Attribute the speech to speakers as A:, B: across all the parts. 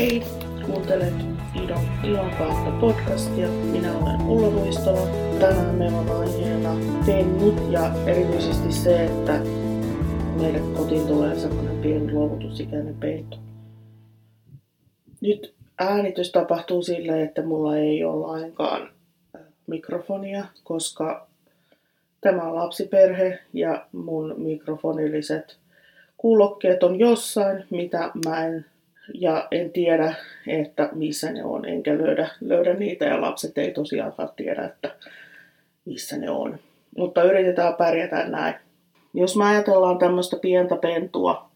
A: Hei, kuuntelet Idon Ilon kautta podcastia. Minä olen Ulla Ruistola. Tänään meillä on aiheena pennut ja erityisesti se, että meille kotiin tulee sellainen pieni luovutusikäinen pentu. Nyt äänitys tapahtuu sille, että mulla ei ole lainkaan mikrofonia, koska tämä on lapsiperhe ja mun mikrofonilliset kuulokkeet on jossain, mitä mä en ja en tiedä, että missä ne on, enkä löydä, löydä niitä ja lapset ei tosiaankaan tiedä, että missä ne on. Mutta yritetään pärjätä näin. Jos mä ajatellaan tämmöistä pientä pentua,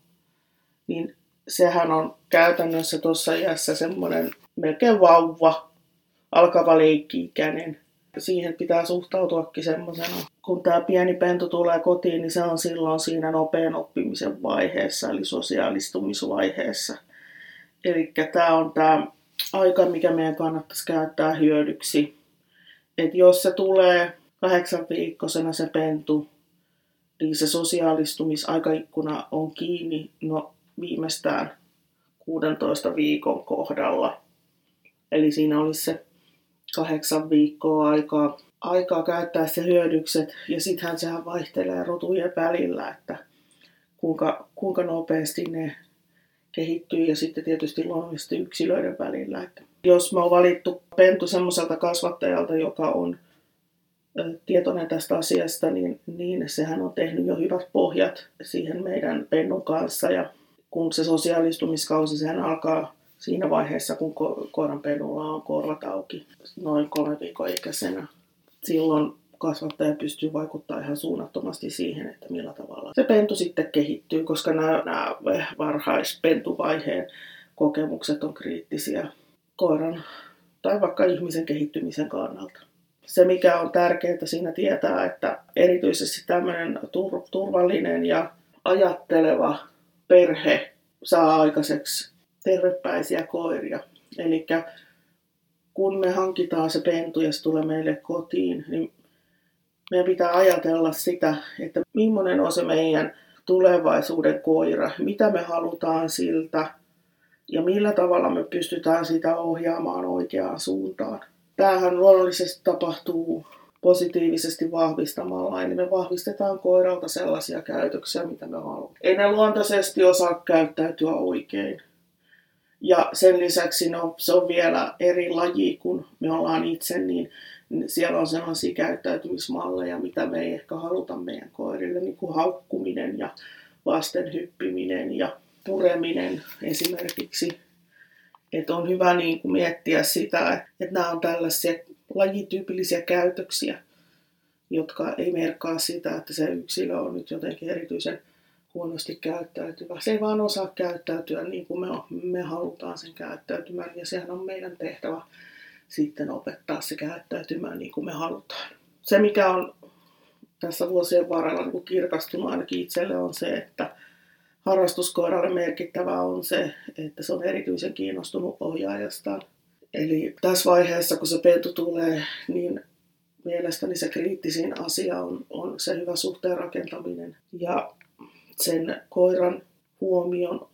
A: niin sehän on käytännössä tuossa iässä semmoinen melkein vauva, alkava leikki-ikäinen. Siihen pitää suhtautuakin semmoisena. Kun tämä pieni pentu tulee kotiin, niin se on silloin siinä nopean oppimisen vaiheessa, eli sosiaalistumisvaiheessa. Eli tämä on tämä aika, mikä meidän kannattaisi käyttää hyödyksi. Et jos se tulee kahdeksan viikkoisena se pentu, niin se sosiaalistumisaikaikkuna on kiinni no, viimeistään 16 viikon kohdalla. Eli siinä olisi se kahdeksan viikkoa aikaa, aikaa käyttää se hyödykset. Ja sittenhän sehän vaihtelee rotujen välillä, että kuinka, kuinka nopeasti ne kehittyy ja sitten tietysti luonnollisesti yksilöiden välillä. Että jos me on valittu pentu semmoiselta kasvattajalta, joka on tietoinen tästä asiasta, niin, niin sehän on tehnyt jo hyvät pohjat siihen meidän pennun kanssa. Ja kun se sosiaalistumiskausi, sehän alkaa siinä vaiheessa, kun ko- koiranpennulla on korvat auki noin kolme viikon ikäisenä. Silloin kasvattaja pystyy vaikuttamaan ihan suunnattomasti siihen, että millä tavalla se pentu sitten kehittyy, koska nämä, nämä varhaispentuvaiheen kokemukset on kriittisiä koiran tai vaikka ihmisen kehittymisen kannalta. Se, mikä on tärkeää siinä tietää, että erityisesti tämmöinen turvallinen ja ajatteleva perhe saa aikaiseksi tervepäisiä koiria. Eli kun me hankitaan se pentu ja se tulee meille kotiin, niin meidän pitää ajatella sitä, että millainen on se meidän tulevaisuuden koira, mitä me halutaan siltä ja millä tavalla me pystytään sitä ohjaamaan oikeaan suuntaan. Tämähän luonnollisesti tapahtuu positiivisesti vahvistamalla, eli me vahvistetaan koiralta sellaisia käytöksiä, mitä me haluamme. Ei ne luontaisesti osaa käyttäytyä oikein. Ja sen lisäksi no, se on vielä eri laji kuin me ollaan itse, niin siellä on sellaisia käyttäytymismalleja, mitä me ei ehkä haluta meidän koirille, niin kuin haukkuminen ja vasten hyppiminen ja pureminen esimerkiksi. Että on hyvä niin kuin miettiä sitä, että nämä on tällaisia lajityypillisiä käytöksiä, jotka ei merkkaa sitä, että se yksilö on nyt jotenkin erityisen huonosti käyttäytyvä. Se ei vaan osaa käyttäytyä niin kuin me, me halutaan sen käyttäytymään ja sehän on meidän tehtävä sitten opettaa se käyttäytymään niin kuin me halutaan. Se, mikä on tässä vuosien varrella niin kuin kirkastunut ainakin itselle, on se, että harrastuskoiralle merkittävää on se, että se on erityisen kiinnostunut ohjaajastaan. Eli tässä vaiheessa, kun se pentu tulee, niin mielestäni se kriittisin asia on, on se hyvä suhteen rakentaminen ja sen koiran huomion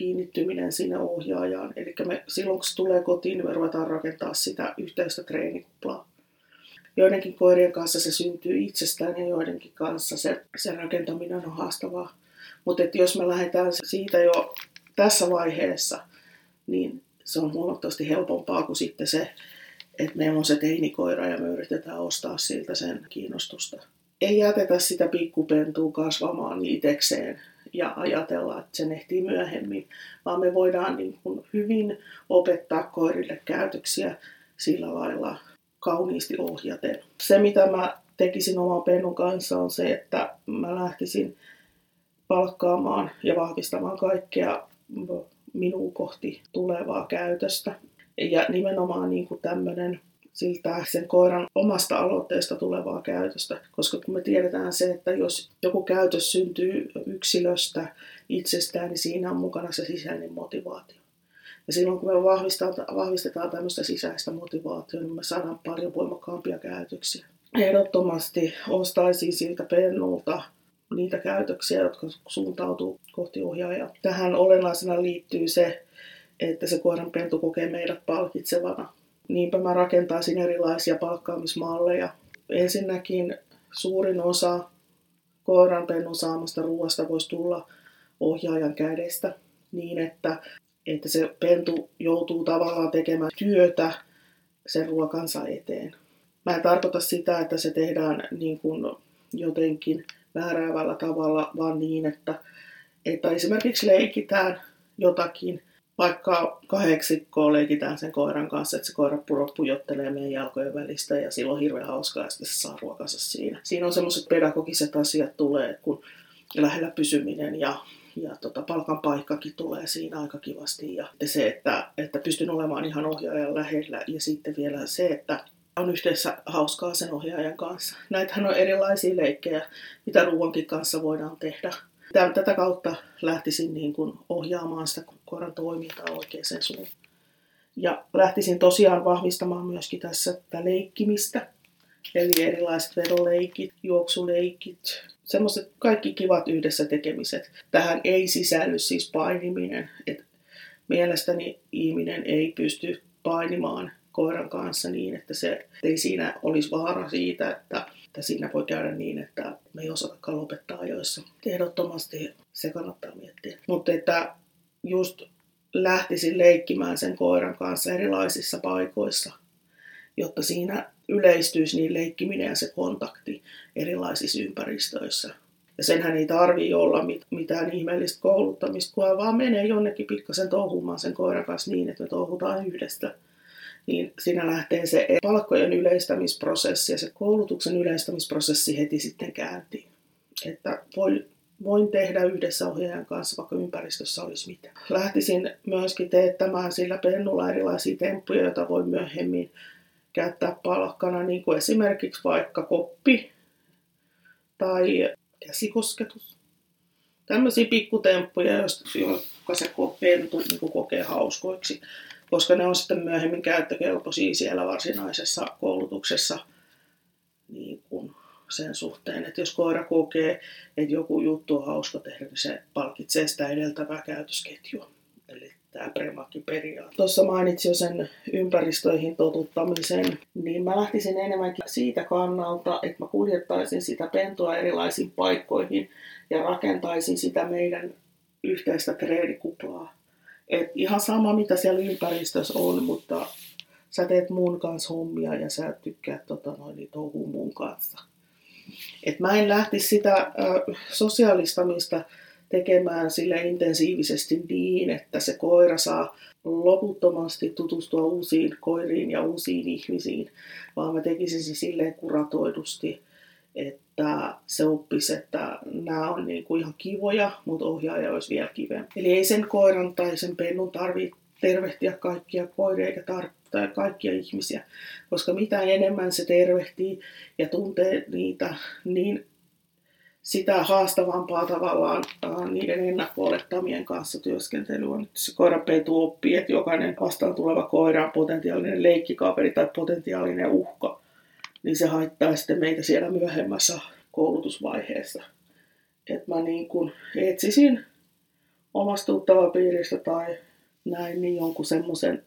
A: kiinnittyminen sinne ohjaajaan. Eli me, silloin kun se tulee kotiin, niin me ruvetaan rakentaa sitä yhteistä treenikuplaa. Joidenkin koirien kanssa se syntyy itsestään ja joidenkin kanssa se, se rakentaminen on haastavaa. Mutta jos me lähdetään siitä jo tässä vaiheessa, niin se on huomattavasti helpompaa kuin sitten se, että meillä on se teinikoira ja me yritetään ostaa siltä sen kiinnostusta. Ei jätetä sitä pikkupentua kasvamaan itsekseen, ja ajatella, että se ehtii myöhemmin, vaan me voidaan niin kuin hyvin opettaa koirille käytöksiä sillä lailla kauniisti ohjaten. Se, mitä mä tekisin oman pennun kanssa, on se, että mä lähtisin palkkaamaan ja vahvistamaan kaikkea minun kohti tulevaa käytöstä. Ja nimenomaan niin kuin tämmöinen siltä sen koiran omasta aloitteesta tulevaa käytöstä. Koska kun me tiedetään se, että jos joku käytös syntyy yksilöstä itsestään, niin siinä on mukana se sisäinen motivaatio. Ja silloin kun me vahvistetaan, tämmöistä sisäistä motivaatiota, niin me saadaan paljon voimakkaampia käytöksiä. Ehdottomasti ostaisin siltä pennulta niitä käytöksiä, jotka suuntautuu kohti ohjaajaa. Tähän olennaisena liittyy se, että se koiranpentu kokee meidät palkitsevana. Niinpä mä rakentaisin erilaisia palkkaamismalleja. Ensinnäkin suurin osa koiranpennun saamasta ruoasta voisi tulla ohjaajan kädestä niin, että, että se pentu joutuu tavallaan tekemään työtä sen ruokansa eteen. Mä en tarkoita sitä, että se tehdään niin kuin jotenkin määräävällä tavalla, vaan niin, että, että esimerkiksi leikitään jotakin, vaikka kahdeksikkoa leikitään sen koiran kanssa, että se koira pujottelee meidän jalkojen välistä ja silloin on hirveän hauskaa, että se saa ruokansa siinä. Siinä on semmoiset pedagogiset asiat tulee, kun lähellä pysyminen ja ja tota, palkan paikkakin tulee siinä aika kivasti. Ja se, että, että pystyn olemaan ihan ohjaajan lähellä ja sitten vielä se, että on yhteensä hauskaa sen ohjaajan kanssa. Näitähän on erilaisia leikkejä, mitä ruoankin kanssa voidaan tehdä. Tätä kautta lähtisin niin kuin ohjaamaan sitä koiran toimintaa oikeaan suuntaan. Ja lähtisin tosiaan vahvistamaan myöskin tässä tätä leikkimistä. Eli erilaiset vedoleikit, juoksuleikit, semmoiset kaikki kivat yhdessä tekemiset. Tähän ei sisälly siis painiminen. Et mielestäni ihminen ei pysty painimaan koiran kanssa niin, että se ei siinä olisi vaara siitä, että, että siinä voi käydä niin, että me ei osatakaan lopettaa ajoissa. Ehdottomasti se kannattaa miettiä. Mutta että just lähtisin leikkimään sen koiran kanssa erilaisissa paikoissa, jotta siinä yleistyisi niin leikkiminen ja se kontakti erilaisissa ympäristöissä. Ja senhän ei tarvi olla mitään ihmeellistä kouluttamista, kun vaan menee jonnekin pikkasen touhumaan sen koiran kanssa niin, että me touhutaan yhdessä niin siinä lähtee se palkkojen yleistämisprosessi ja se koulutuksen yleistämisprosessi heti sitten käyntiin. Että voi, voin tehdä yhdessä ohjaajan kanssa, vaikka ympäristössä olisi mitä. Lähtisin myöskin teettämään sillä pennulla erilaisia temppuja, joita voi myöhemmin käyttää palkkana, niin kuin esimerkiksi vaikka koppi tai käsikosketus. Tämmöisiä pikkutemppuja, jotka se pentu niin kokee hauskoiksi koska ne on sitten myöhemmin käyttökelpoisia siellä varsinaisessa koulutuksessa niin kuin sen suhteen, että jos koira kokee, että joku juttu on hauska tehdä, niin se palkitsee sitä edeltävää käytösketjua. Eli tämä periaate. Tuossa mainitsin jo sen ympäristöihin totuttamisen, niin mä lähtisin enemmänkin siitä kannalta, että mä kuljettaisin sitä pentua erilaisiin paikkoihin ja rakentaisin sitä meidän yhteistä treenikuplaa. Et ihan sama, mitä siellä ympäristössä on, mutta sä teet mun kanssa hommia ja sä tykkäät tota, noin, niin touhuu mun kanssa. Et mä en lähtisi sitä äh, sosiaalistamista tekemään sille intensiivisesti niin, että se koira saa loputtomasti tutustua uusiin koiriin ja uusiin ihmisiin, vaan mä tekisin se silleen kuratoidusti, että se oppisi, että nämä on niin kuin ihan kivoja, mutta ohjaaja olisi vielä kivempi. Eli ei sen koiran tai sen pennun tarvitse tervehtiä kaikkia koiria eikä tar- tai kaikkia ihmisiä, koska mitä enemmän se tervehtii ja tuntee niitä, niin sitä haastavampaa tavallaan äh, niiden ennakko kanssa työskentely on. Se koirapentu oppii, että jokainen vastaan tuleva koira on potentiaalinen leikkikaveri tai potentiaalinen uhka niin se haittaa sitten meitä siellä myöhemmässä koulutusvaiheessa. Että mä niin kuin etsisin omasta piiristä tai näin niin jonkun semmoisen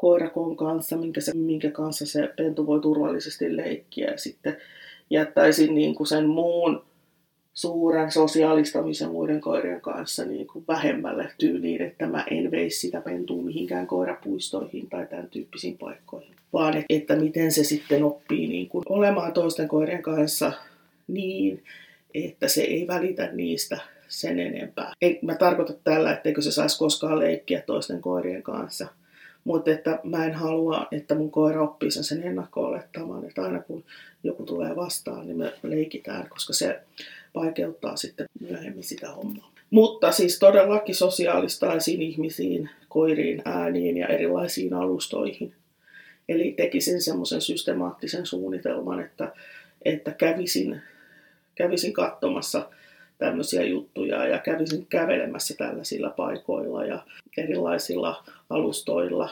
A: koirakon kanssa, minkä, se, minkä kanssa se pentu voi turvallisesti leikkiä ja sitten jättäisin niin kuin sen muun suuren sosiaalistamisen muiden koirien kanssa niin kuin vähemmälle tyyliin, että mä en veisi sitä pentua mihinkään koirapuistoihin tai tämän tyyppisiin paikkoihin. Vaan että miten se sitten oppii niin kuin olemaan toisten koirien kanssa niin, että se ei välitä niistä sen enempää. En mä tarkoita tällä, etteikö se saisi koskaan leikkiä toisten koirien kanssa. Mutta että mä en halua, että mun koira oppii sen, sen ennakko-olettamaan, että aina kun joku tulee vastaan, niin me leikitään, koska se vaikeuttaa sitten myöhemmin sitä hommaa. Mutta siis todellakin sosiaalistaisiin ihmisiin, koiriin, ääniin ja erilaisiin alustoihin. Eli tekisin semmoisen systemaattisen suunnitelman, että, että kävisin, kävisin katsomassa tämmöisiä juttuja ja kävisin kävelemässä tällaisilla paikoilla ja erilaisilla alustoilla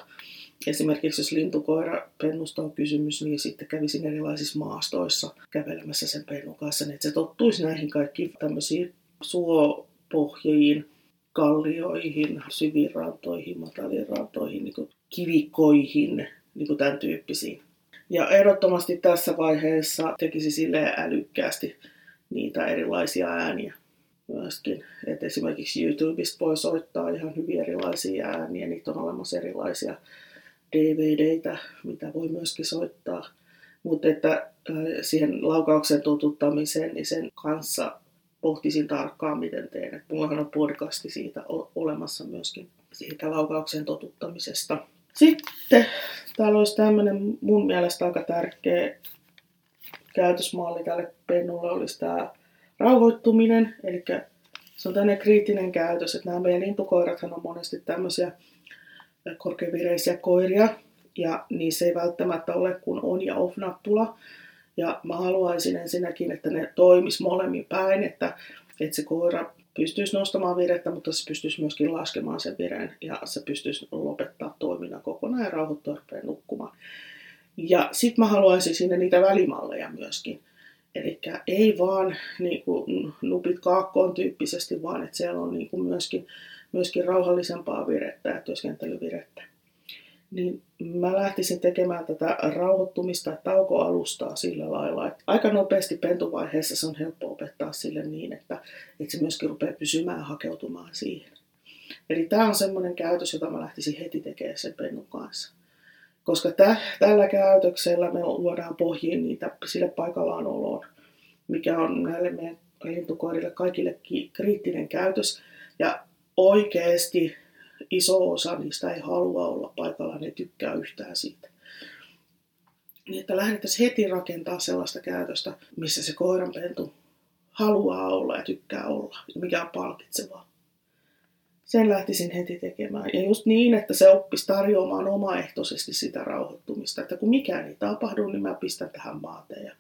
A: Esimerkiksi jos lintukoira pennusta on kysymys, niin sitten kävisin erilaisissa maastoissa kävelemässä sen pennun kanssa, niin että se tottuisi näihin kaikkiin tämmöisiin suopohjiin, kallioihin, syviin rantoihin, mataliin rantoihin, niin kuin kivikkoihin, niin kuin tämän tyyppisiin. Ja ehdottomasti tässä vaiheessa tekisi sille älykkäästi niitä erilaisia ääniä myöskin. Et esimerkiksi YouTubesta voi soittaa ihan hyvin erilaisia ääniä, niitä on olemassa erilaisia DVDitä, mitä voi myöskin soittaa. Mutta että siihen laukauksen totuttamiseen, niin sen kanssa pohtisin tarkkaan, miten teen. Et mullahan on podcasti siitä olemassa myöskin siitä laukauksen totuttamisesta. Sitten täällä olisi tämmöinen mun mielestä aika tärkeä käytösmalli tälle pennulle olisi tämä rauhoittuminen, eli se on tämmöinen kriittinen käytös, että nämä meidän lintukoirathan on monesti tämmöisiä korkeavireisiä koiria, ja niissä ei välttämättä ole kuin on- ja off-nappula. Ja mä haluaisin ensinnäkin, että ne toimis molemmin päin, että, että se koira pystyisi nostamaan virettä, mutta se pystyisi myöskin laskemaan sen vireen ja se pystyisi lopettaa toiminnan kokonaan ja rauhoittua nukkumaan. Ja sitten mä haluaisin sinne niitä välimalleja myöskin. Eli ei vaan niin kuin, nupit kaakkoon tyyppisesti, vaan että siellä on niin kuin myöskin, myöskin rauhallisempaa virettä ja työskentelyvirettä. Niin mä lähtisin tekemään tätä rauhoittumista taukoalustaa sillä lailla, että aika nopeasti pentuvaiheessa se on helppo opettaa sille niin, että, että se myöskin rupeaa pysymään hakeutumaan siihen. Eli tämä on semmoinen käytös, jota mä lähtisin heti tekemään sen pennun kanssa koska tä, tällä käytöksellä me luodaan pohjiin niitä sille paikallaan oloon, mikä on näille meidän lintukoirille kaikille kriittinen käytös. Ja oikeasti iso osa niistä ei halua olla paikallaan, ne tykkää yhtään siitä. Niin että lähdettäisiin heti rakentaa sellaista käytöstä, missä se koiranpentu haluaa olla ja tykkää olla, mikä on palkitsevaa sen lähtisin heti tekemään. Ja just niin, että se oppisi tarjoamaan omaehtoisesti sitä rauhoittumista. Että kun mikään ei tapahdu, niin mä pistän tähän maateen ja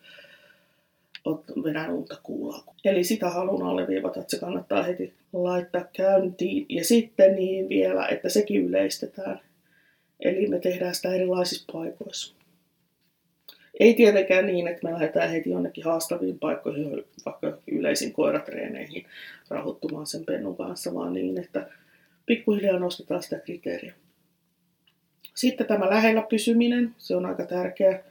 A: vedän uutta kuulaa. Eli sitä haluan alleviivata, että se kannattaa heti laittaa käyntiin. Ja sitten niin vielä, että sekin yleistetään. Eli me tehdään sitä erilaisissa paikoissa. Ei tietenkään niin, että me lähdetään heti jonnekin haastaviin paikkoihin, vaikka yleisiin koiratreeneihin rauhoittumaan sen pennun kanssa, vaan niin, että pikkuhiljaa nostetaan sitä kriteeriä. Sitten tämä lähellä pysyminen, se on aika tärkeä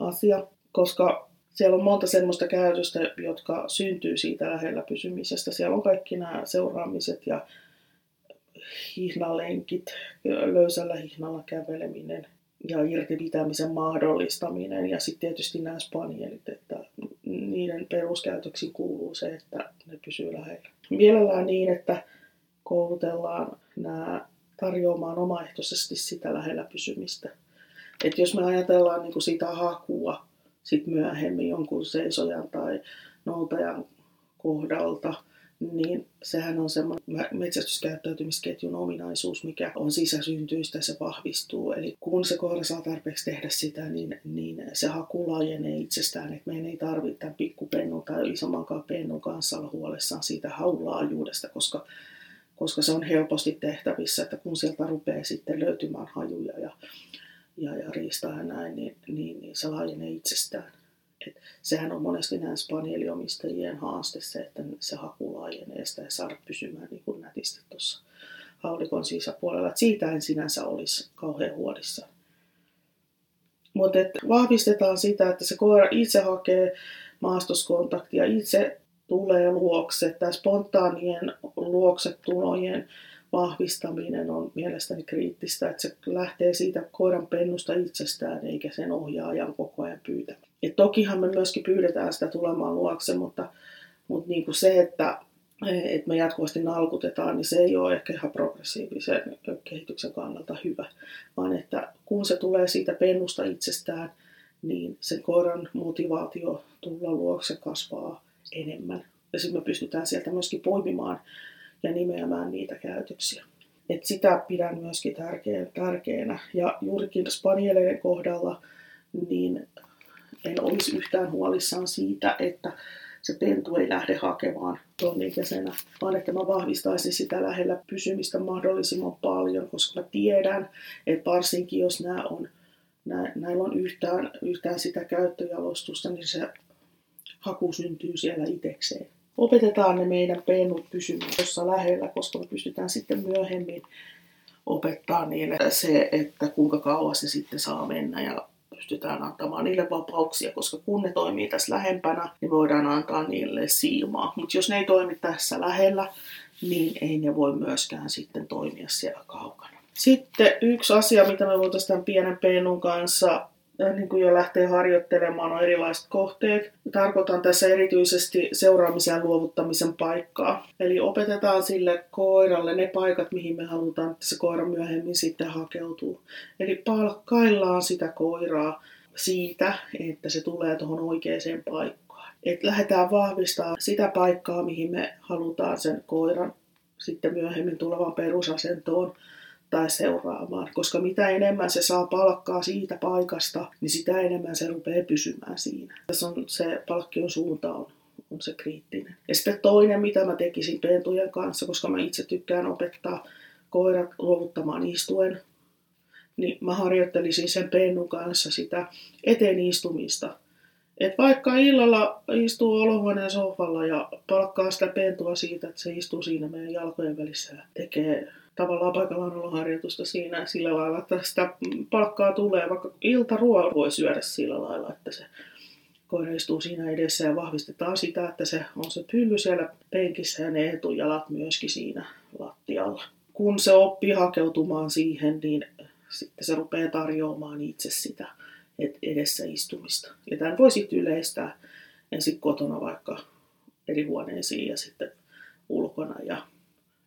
A: asia, koska siellä on monta semmoista käytöstä, jotka syntyy siitä lähellä pysymisestä. Siellä on kaikki nämä seuraamiset ja hihnalenkit, löysällä hihnalla käveleminen, ja irtipitämisen mahdollistaminen ja sitten tietysti nämä spanielit, että niiden peruskäytöksiin kuuluu se, että ne pysyy lähellä. Mielellään niin, että koulutellaan nämä tarjoamaan omaehtoisesti sitä lähellä pysymistä. Et jos me ajatellaan niin kuin sitä hakua sit myöhemmin jonkun seisojan tai noutajan kohdalta, niin sehän on semmoinen metsästyskäyttäytymisketjun ominaisuus, mikä on sisäsyntyistä, se vahvistuu. Eli kun se koira saa tarpeeksi tehdä sitä, niin, niin se haku laajenee itsestään, että meidän ei tarvitse tämän pikkupennun tai isommankaan pennun kanssa olla huolissaan siitä haulaajuudesta, koska, koska se on helposti tehtävissä, että kun sieltä rupeaa sitten löytymään hajuja ja, ja, ja riistaa ja näin, niin, niin, niin se laajenee itsestään. Et sehän on monesti näin spanieliomistajien haaste se, että se haku laajenee sitä ja saada pysymään niin kuin nätisti tuossa haulikon sisäpuolella. Et siitä en sinänsä olisi kauhean huolissa. Mutta vahvistetaan sitä, että se koira itse hakee maastoskontaktia, itse tulee luokse. Tämä spontaanien luoksetulojen vahvistaminen on mielestäni kriittistä, että se lähtee siitä koiran pennusta itsestään eikä sen ohjaajan koko ajan pyytä. Et tokihan me myöskin pyydetään sitä tulemaan luokse, mutta, mutta niin kuin se, että, että me jatkuvasti nalkutetaan, niin se ei ole ehkä ihan progressiivisen kehityksen kannalta hyvä, vaan että kun se tulee siitä pennusta itsestään, niin sen koiran motivaatio tulla luokse kasvaa enemmän. Ja sitten me pystytään sieltä myöskin poimimaan ja nimeämään niitä käytöksiä. Et sitä pidän myöskin tärkeä, tärkeänä. Ja juurikin spanieleiden kohdalla niin en olisi yhtään huolissaan siitä, että se pentu ei lähde hakemaan tonnikäisenä, vaan että mä vahvistaisin sitä lähellä pysymistä mahdollisimman paljon, koska mä tiedän, että varsinkin jos nämä on, nä, näillä on yhtään, yhtään sitä käyttöjalostusta, niin se haku syntyy siellä itsekseen. opetetaan ne meidän pennut pysymään tuossa lähellä, koska me pystytään sitten myöhemmin opettaa niille se, että kuinka kauas se sitten saa mennä ja pystytään antamaan niille vapauksia, koska kun ne toimii tässä lähempänä, niin voidaan antaa niille siimaa. Mutta jos ne ei toimi tässä lähellä, niin ei ne voi myöskään sitten toimia siellä kaukana. Sitten yksi asia, mitä me voitaisiin tämän pienen pennun kanssa niin kuin jo lähtee harjoittelemaan, on erilaiset kohteet. Tarkoitan tässä erityisesti seuraamisen ja luovuttamisen paikkaa. Eli opetetaan sille koiralle ne paikat, mihin me halutaan, että se koira myöhemmin sitten hakeutuu. Eli palkkaillaan sitä koiraa siitä, että se tulee tuohon oikeaan paikkaan. Et lähdetään vahvistamaan sitä paikkaa, mihin me halutaan sen koiran sitten myöhemmin tulevan perusasentoon tai seuraamaan, koska mitä enemmän se saa palkkaa siitä paikasta, niin sitä enemmän se rupeaa pysymään siinä. Tässä on se palkkion suunta on, on se kriittinen. Ja sitten toinen, mitä mä tekisin pentujen kanssa, koska mä itse tykkään opettaa koirat luovuttamaan istuen, niin mä harjoittelisin sen pennun kanssa sitä eteen istumista. Et vaikka illalla istuu olohuoneen sohvalla ja palkkaa sitä pentua siitä, että se istuu siinä meidän jalkojen välissä ja tekee tavallaan paikallaan harjoitusta siinä sillä lailla, että sitä palkkaa tulee, vaikka iltaruoa voi syödä sillä lailla, että se koira istuu siinä edessä ja vahvistetaan sitä, että se on se pylly siellä penkissä ja ne etujalat myöskin siinä lattialla. Kun se oppii hakeutumaan siihen, niin sitten se rupeaa tarjoamaan itse sitä edessä istumista. Ja tämän voi sitten yleistää ensin kotona vaikka eri huoneisiin ja sitten ulkona ja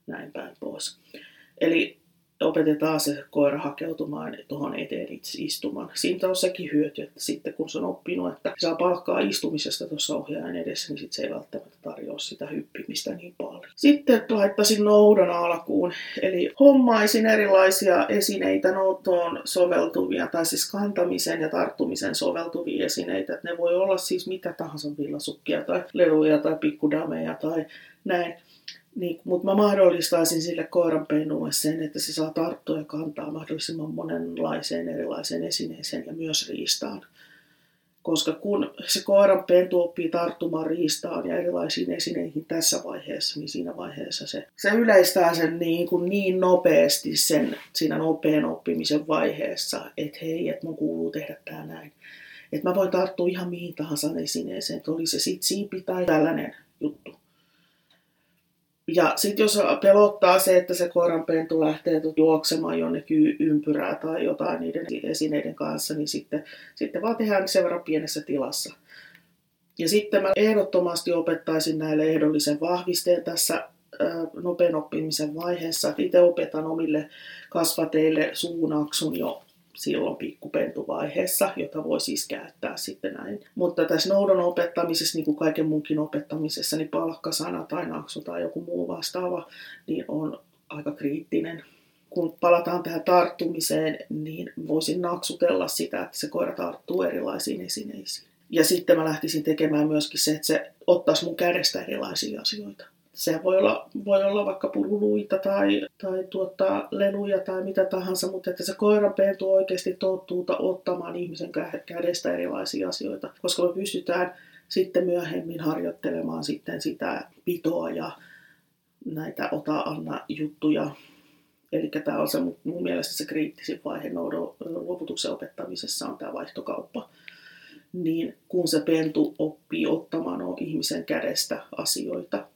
A: näin päin pois. Eli opetetaan se koira hakeutumaan tuohon eteen itse istumaan. Siitä on sekin hyöty, että sitten kun se on oppinut, että saa palkkaa istumisesta tuossa ohjaajan edessä, niin sitten se ei välttämättä tarjoa sitä hyppimistä niin paljon. Sitten laittaisin noudan alkuun, eli hommaisin erilaisia esineitä noutoon soveltuvia, tai siis kantamisen ja tarttumisen soveltuvia esineitä. Ne voi olla siis mitä tahansa villasukkia tai leluja tai pikkudameja tai näin niin, mutta mä mahdollistaisin sille koiranpennulle sen, että se saa tarttua ja kantaa mahdollisimman monenlaiseen erilaiseen esineeseen ja myös riistaan. Koska kun se koiranpentu oppii tarttumaan riistaan ja erilaisiin esineihin tässä vaiheessa, niin siinä vaiheessa se, se yleistää sen niin, kuin niin nopeasti sen siinä nopean oppimisen vaiheessa, että hei, että mun kuuluu tehdä tämä näin. Että mä voin tarttua ihan mihin tahansa esineeseen, että oli se sitten siipi tai tällainen juttu. Ja sitten jos pelottaa se, että se koiranpentu lähtee juoksemaan jonnekin ympyrää tai jotain niiden esineiden kanssa, niin sitten, sitten vaan tehdään sen verran pienessä tilassa. Ja sitten mä ehdottomasti opettaisin näille ehdollisen vahvisteen tässä nopean oppimisen vaiheessa. Itse opetan omille kasvateille suunaksun jo silloin pikkupentuvaiheessa, jota voi siis käyttää sitten näin. Mutta tässä noudon opettamisessa, niin kuin kaiken muunkin opettamisessa, niin palkkasana tai naksu tai joku muu vastaava, niin on aika kriittinen. Kun palataan tähän tarttumiseen, niin voisin naksutella sitä, että se koira tarttuu erilaisiin esineisiin. Ja sitten mä lähtisin tekemään myöskin se, että se ottaisi mun kädestä erilaisia asioita se voi olla, voi olla vaikka pululuita tai, tai tuottaa leluja tai mitä tahansa, mutta että se koiranpentu oikeasti tottuu ottamaan ihmisen kädestä erilaisia asioita, koska me pystytään sitten myöhemmin harjoittelemaan sitten sitä pitoa ja näitä ota-anna juttuja. Eli tämä on se mun mielestä se kriittisin vaihe noudon luovutuksen opettamisessa on tämä vaihtokauppa. Niin kun se pentu oppii ottamaan ihmisen kädestä asioita,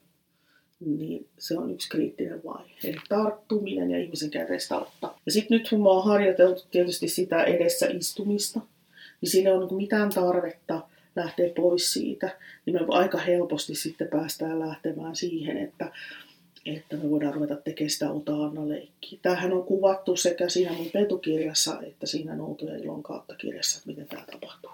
A: niin se on yksi kriittinen vaihe. Eli tarttuminen ja ihmisen kädestä ottaa. Ja sitten nyt kun mä oon harjoiteltu tietysti sitä edessä istumista, niin siinä on niin mitään tarvetta lähteä pois siitä, niin me aika helposti sitten päästään lähtemään siihen, että, että me voidaan ruveta tekemään sitä ota-anna-leikkiä. Tämähän on kuvattu sekä siinä mun petukirjassa että siinä Nouto ja Ilon kautta kirjassa, että miten tämä tapahtuu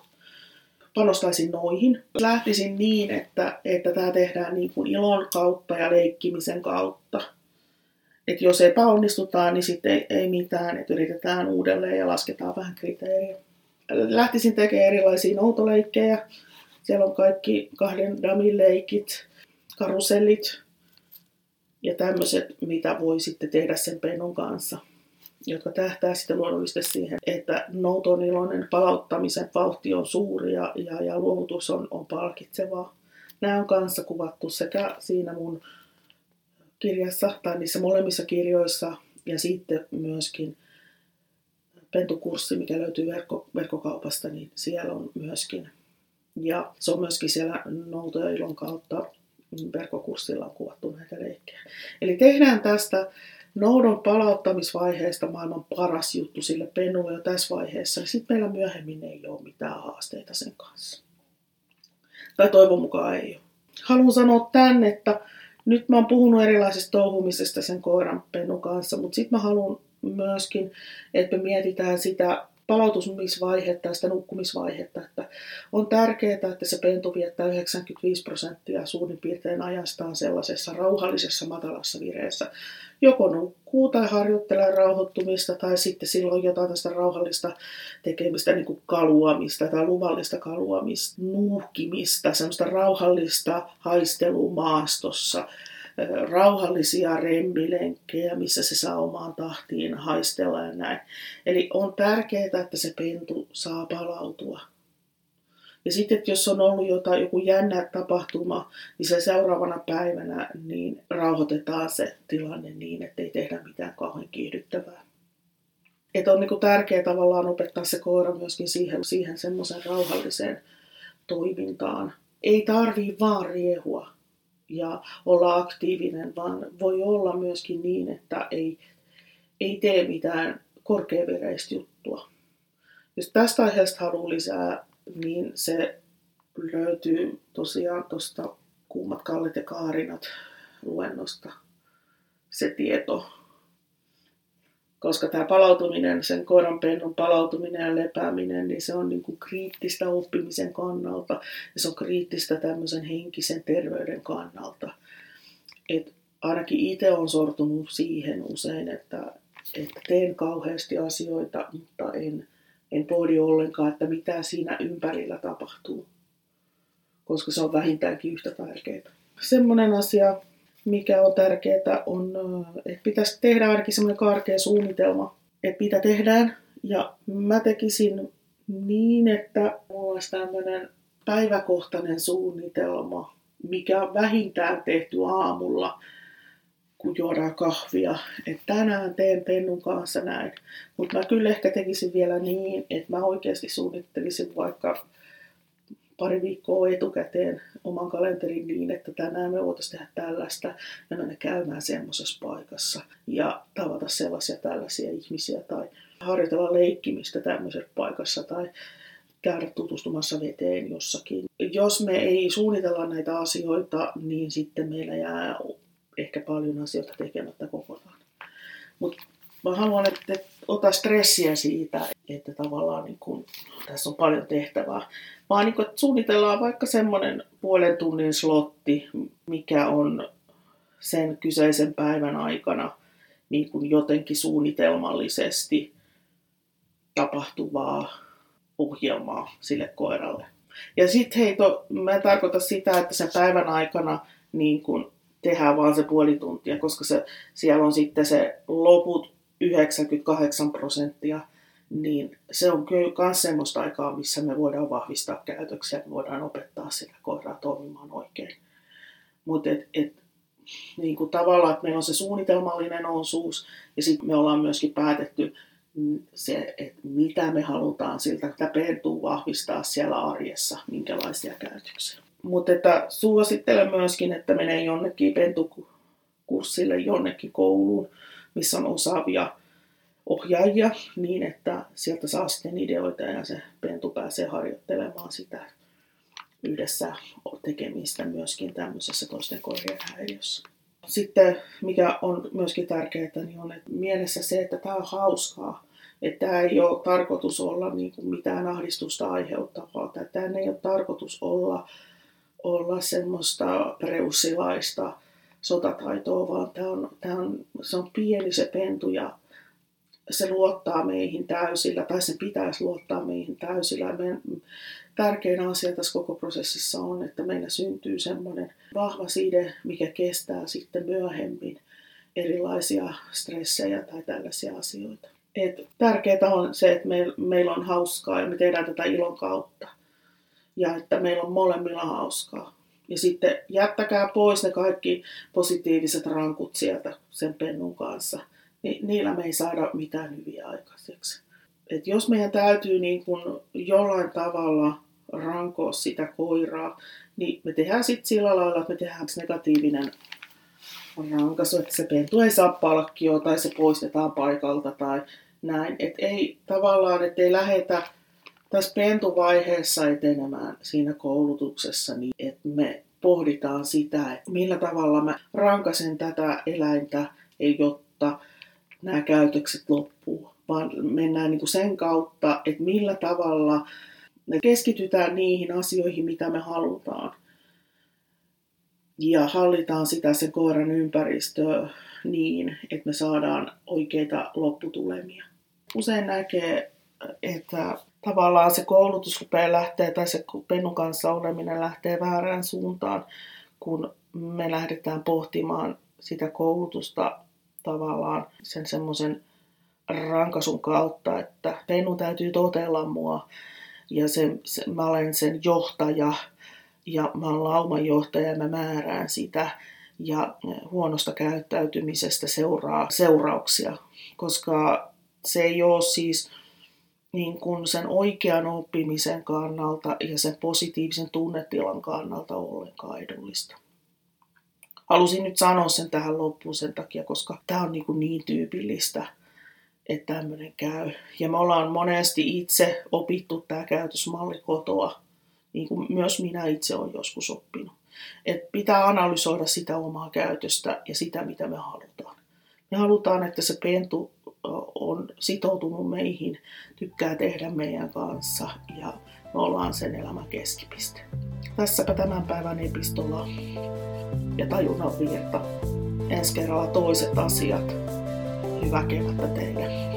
A: panostaisin noihin. Lähtisin niin, että, että tämä tehdään niin kuin ilon kautta ja leikkimisen kautta. Et jos epäonnistutaan, niin sitten ei, ei mitään, että yritetään uudelleen ja lasketaan vähän kriteeriä. Lähtisin tekemään erilaisia noutoleikkejä. Siellä on kaikki kahden damin leikit, karusellit ja tämmöiset, mitä voi sitten tehdä sen pennon kanssa jotka tähtää sitten luonnollisesti siihen, että nouton iloinen palauttamisen vauhti on suuri ja, ja, ja luovutus on, on palkitsevaa. Nämä on kanssa kuvattu sekä siinä mun kirjassa tai niissä molemmissa kirjoissa ja sitten myöskin pentukurssi, mikä löytyy verkko, verkkokaupasta, niin siellä on myöskin. Ja se on myöskin siellä Nouto ja Ilon kautta verkkokurssilla on kuvattu näitä leikkejä. Eli tehdään tästä noudon palauttamisvaiheesta maailman paras juttu sille pennulle jo tässä vaiheessa. Sitten meillä myöhemmin ei ole mitään haasteita sen kanssa. Tai toivon mukaan ei ole. Haluan sanoa tämän, että nyt mä oon puhunut erilaisista touhumisesta sen koiran pennun kanssa, mutta sitten mä haluan myöskin, että me mietitään sitä palautumisvaihetta ja sitä nukkumisvaihetta, että on tärkeää, että se pentu viettää 95 prosenttia suurin piirtein ajastaan sellaisessa rauhallisessa matalassa vireessä. Joko nukkuu tai harjoittelee rauhoittumista tai sitten silloin jotain tästä rauhallista tekemistä, niin kuin kaluamista tai luvallista kaluamista, nuuhkimista, semmoista rauhallista haistelua maastossa, rauhallisia remmilenkkejä, missä se saa omaan tahtiin haistella ja näin. Eli on tärkeää, että se pentu saa palautua. Ja sitten, että jos on ollut jotain, joku jännä tapahtuma, niin se seuraavana päivänä niin rauhoitetaan se tilanne niin, että ei tehdä mitään kauhean kiihdyttävää. Että on niin tärkeää tavallaan opettaa se koira myöskin siihen, siihen semmoiseen rauhalliseen toimintaan. Ei tarvii vaan riehua ja olla aktiivinen, vaan voi olla myöskin niin, että ei, ei tee mitään korkeavereistä juttua. Jos tästä aiheesta haluaa lisää, niin se löytyy tosiaan tuosta Kuumat Kallet ja Kaarinat luennosta se tieto koska tämä palautuminen, sen koiranpennun palautuminen ja lepääminen, niin se on niin kuin kriittistä oppimisen kannalta ja se on kriittistä tämmöisen henkisen terveyden kannalta. Et ainakin itse on sortunut siihen usein, että, että teen kauheasti asioita, mutta en, en pohdi ollenkaan, että mitä siinä ympärillä tapahtuu, koska se on vähintäänkin yhtä tärkeää. Semmoinen asia, mikä on tärkeää, on, että pitäisi tehdä ainakin semmoinen karkea suunnitelma, että mitä tehdään. Ja mä tekisin niin, että mulla olisi tämmöinen päiväkohtainen suunnitelma, mikä on vähintään tehty aamulla, kun juodaan kahvia. Että tänään teen Pennun kanssa näin. Mutta mä kyllä ehkä tekisin vielä niin, että mä oikeasti suunnittelisin vaikka pari viikkoa etukäteen oman kalenterin niin, että tänään me voitaisiin tehdä tällaista ja mennä käymään semmoisessa paikassa ja tavata sellaisia tällaisia ihmisiä tai harjoitella leikkimistä tämmöisessä paikassa tai käydä tutustumassa veteen jossakin. Jos me ei suunnitella näitä asioita, niin sitten meillä jää ehkä paljon asioita tekemättä kokonaan. Mutta mä haluan, että ota stressiä siitä, että tavallaan niin kun, tässä on paljon tehtävää. Vaan niin kun, että suunnitellaan vaikka semmoinen puolen tunnin slotti, mikä on sen kyseisen päivän aikana niin kuin jotenkin suunnitelmallisesti tapahtuvaa ohjelmaa sille koiralle. Ja sitten hei, to, mä en tarkoita sitä, että sen päivän aikana niin kun tehdään vaan se puoli tuntia, koska se, siellä on sitten se loput 98 prosenttia, niin se on kyllä myös semmoista aikaa, missä me voidaan vahvistaa käytöksiä, me voidaan opettaa sitä koiraa toimimaan oikein. Mutta et, et, niin kuin tavallaan, että meillä on se suunnitelmallinen osuus ja sitten me ollaan myöskin päätetty se, että mitä me halutaan siltä että pentuu vahvistaa siellä arjessa, minkälaisia käytöksiä. Mutta että suosittelen myöskin, että menee jonnekin pentukurssille, jonnekin kouluun, missä on osaavia ohjaajia niin, että sieltä saa sitten ideoita ja se pentu pääsee harjoittelemaan sitä yhdessä tekemistä myöskin tämmöisessä toisten koirien häiriössä. Sitten mikä on myöskin tärkeää, niin on että mielessä se, että tämä on hauskaa. Että tämä ei ole tarkoitus olla niin kuin mitään ahdistusta aiheuttavaa. Tämä ei ole tarkoitus olla, olla semmoista preussilaista sotataitoa, vaan tämä on, tämä on, se on pieni se pentu ja se luottaa meihin täysillä, tai se pitäisi luottaa meihin täysillä. Meidän tärkein asia tässä koko prosessissa on, että meillä syntyy semmoinen vahva side, mikä kestää sitten myöhemmin erilaisia stressejä tai tällaisia asioita. Et tärkeää on se, että meil, meillä on hauskaa ja me tehdään tätä ilon kautta. Ja että meillä on molemmilla hauskaa. Ja sitten jättäkää pois ne kaikki positiiviset rankut sieltä sen pennun kanssa. Ni, niillä me ei saada mitään hyviä aikaiseksi. Et jos meidän täytyy niin kun jollain tavalla rankoa sitä koiraa, niin me tehdään sitten sillä lailla, että me tehdään negatiivinen rankaisu, että se pentu ei saa palkkioa tai se poistetaan paikalta tai näin. Et ei tavallaan, että ei lähetä tässä pentuvaiheessa etenemään siinä koulutuksessa, niin että me pohditaan sitä, että millä tavalla mä rankasen tätä eläintä, jotta nämä käytökset loppuu, vaan mennään niin kuin sen kautta, että millä tavalla me keskitytään niihin asioihin, mitä me halutaan. Ja hallitaan sitä sen koiran ympäristöä niin, että me saadaan oikeita lopputulemia. Usein näkee, että tavallaan se koulutus rupeaa lähtee tai se pennun kanssa oleminen lähtee väärään suuntaan, kun me lähdetään pohtimaan sitä koulutusta tavallaan sen semmoisen rankasun kautta, että pennu täytyy totella mua. Ja se, se, mä olen sen johtaja ja mä olen laumanjohtaja ja mä määrään sitä. Ja huonosta käyttäytymisestä seuraa seurauksia, koska se ei ole siis niin kuin sen oikean oppimisen kannalta ja sen positiivisen tunnetilan kannalta ollenkaan edullista. Halusin nyt sanoa sen tähän loppuun sen takia, koska tämä on niin, kuin niin tyypillistä, että tämmöinen käy. Ja me ollaan monesti itse opittu tämä käytösmalli kotoa, niin kuin myös minä itse olen joskus oppinut. Et pitää analysoida sitä omaa käytöstä ja sitä, mitä me halutaan. Me halutaan, että se pentu on sitoutunut meihin, tykkää tehdä meidän kanssa ja me ollaan sen elämän keskipiste. Tässäpä tämän päivän epistola ja tajunnan virta. Ensi kerralla toiset asiat. Hyvää kevättä teille.